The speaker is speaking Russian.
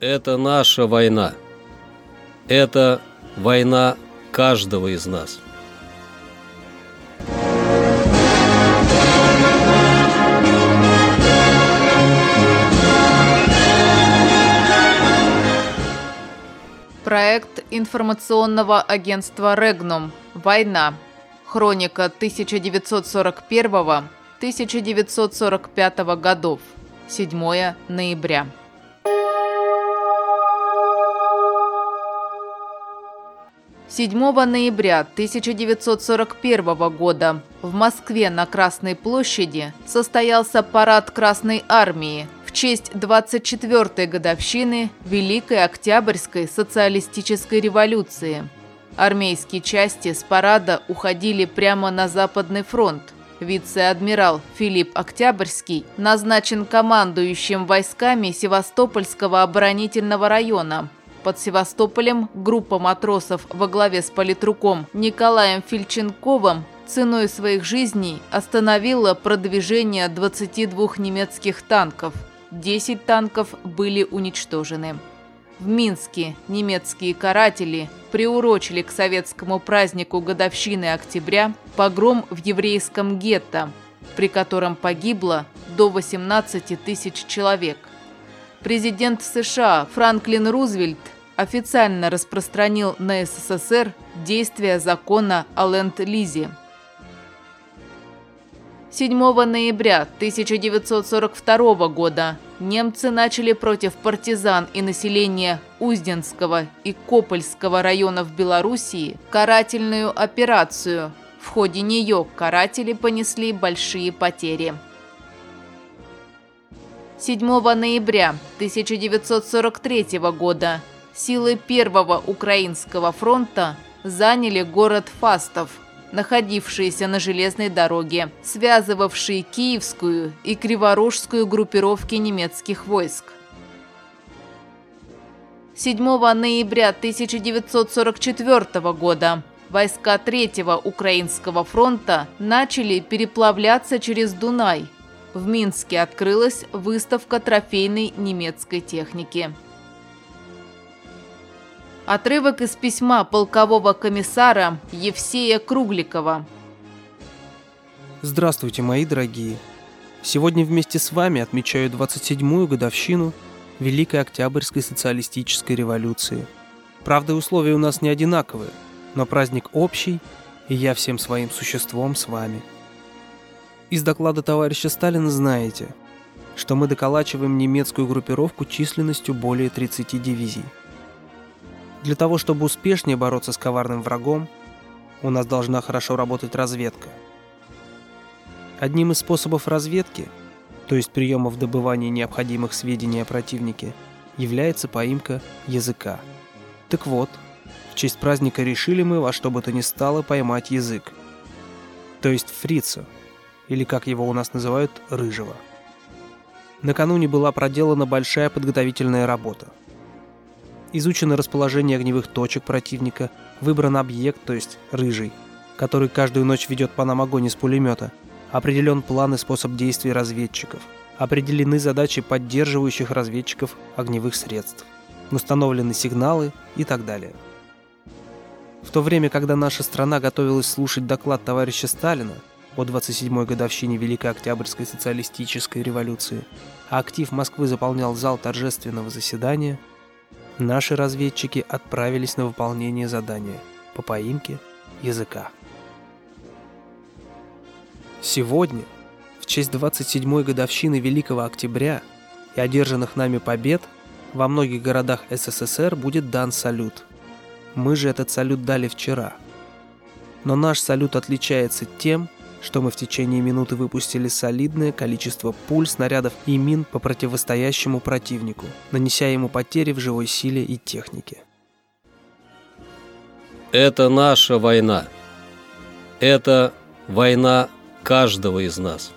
Это наша война. Это война каждого из нас. Проект информационного агентства «Регнум. Война. Хроника 1941-1945 годов. 7 ноября. 7 ноября 1941 года в Москве на Красной площади состоялся парад Красной Армии в честь 24-й годовщины Великой Октябрьской социалистической революции. Армейские части с парада уходили прямо на Западный фронт. Вице-адмирал Филипп Октябрьский назначен командующим войсками Севастопольского оборонительного района – под Севастополем группа матросов во главе с политруком Николаем Фильченковым ценой своих жизней остановила продвижение 22 немецких танков. 10 танков были уничтожены. В Минске немецкие каратели приурочили к советскому празднику годовщины октября погром в еврейском гетто, при котором погибло до 18 тысяч человек. Президент США Франклин Рузвельт официально распространил на СССР действия закона о Ленд-Лизе. 7 ноября 1942 года немцы начали против партизан и населения Узденского и Копольского районов Белоруссии карательную операцию. В ходе нее каратели понесли большие потери. 7 ноября 1943 года силы Первого Украинского фронта заняли город Фастов, находившийся на железной дороге, связывавший Киевскую и Криворожскую группировки немецких войск. 7 ноября 1944 года войска Третьего Украинского фронта начали переплавляться через Дунай. В Минске открылась выставка трофейной немецкой техники. Отрывок из письма полкового комиссара Евсея Кругликова. Здравствуйте, мои дорогие. Сегодня вместе с вами отмечаю 27-ю годовщину Великой Октябрьской социалистической революции. Правда, условия у нас не одинаковые, но праздник общий, и я всем своим существом с вами. Из доклада товарища Сталина знаете, что мы доколачиваем немецкую группировку численностью более 30 дивизий. Для того, чтобы успешнее бороться с коварным врагом, у нас должна хорошо работать разведка. Одним из способов разведки, то есть приемов добывания необходимых сведений о противнике, является поимка языка. Так вот, в честь праздника решили мы во что бы то ни стало поймать язык. То есть фрица, или как его у нас называют, рыжего. Накануне была проделана большая подготовительная работа – изучено расположение огневых точек противника, выбран объект, то есть рыжий, который каждую ночь ведет по нам огонь из пулемета, определен план и способ действий разведчиков, определены задачи поддерживающих разведчиков огневых средств, установлены сигналы и так далее. В то время, когда наша страна готовилась слушать доклад товарища Сталина о 27-й годовщине Великой Октябрьской социалистической революции, а актив Москвы заполнял зал торжественного заседания – наши разведчики отправились на выполнение задания по поимке языка. Сегодня, в честь 27-й годовщины Великого Октября и одержанных нами побед, во многих городах СССР будет дан салют. Мы же этот салют дали вчера. Но наш салют отличается тем, что мы в течение минуты выпустили солидное количество пуль, снарядов и мин по противостоящему противнику, нанеся ему потери в живой силе и технике. Это наша война. Это война каждого из нас.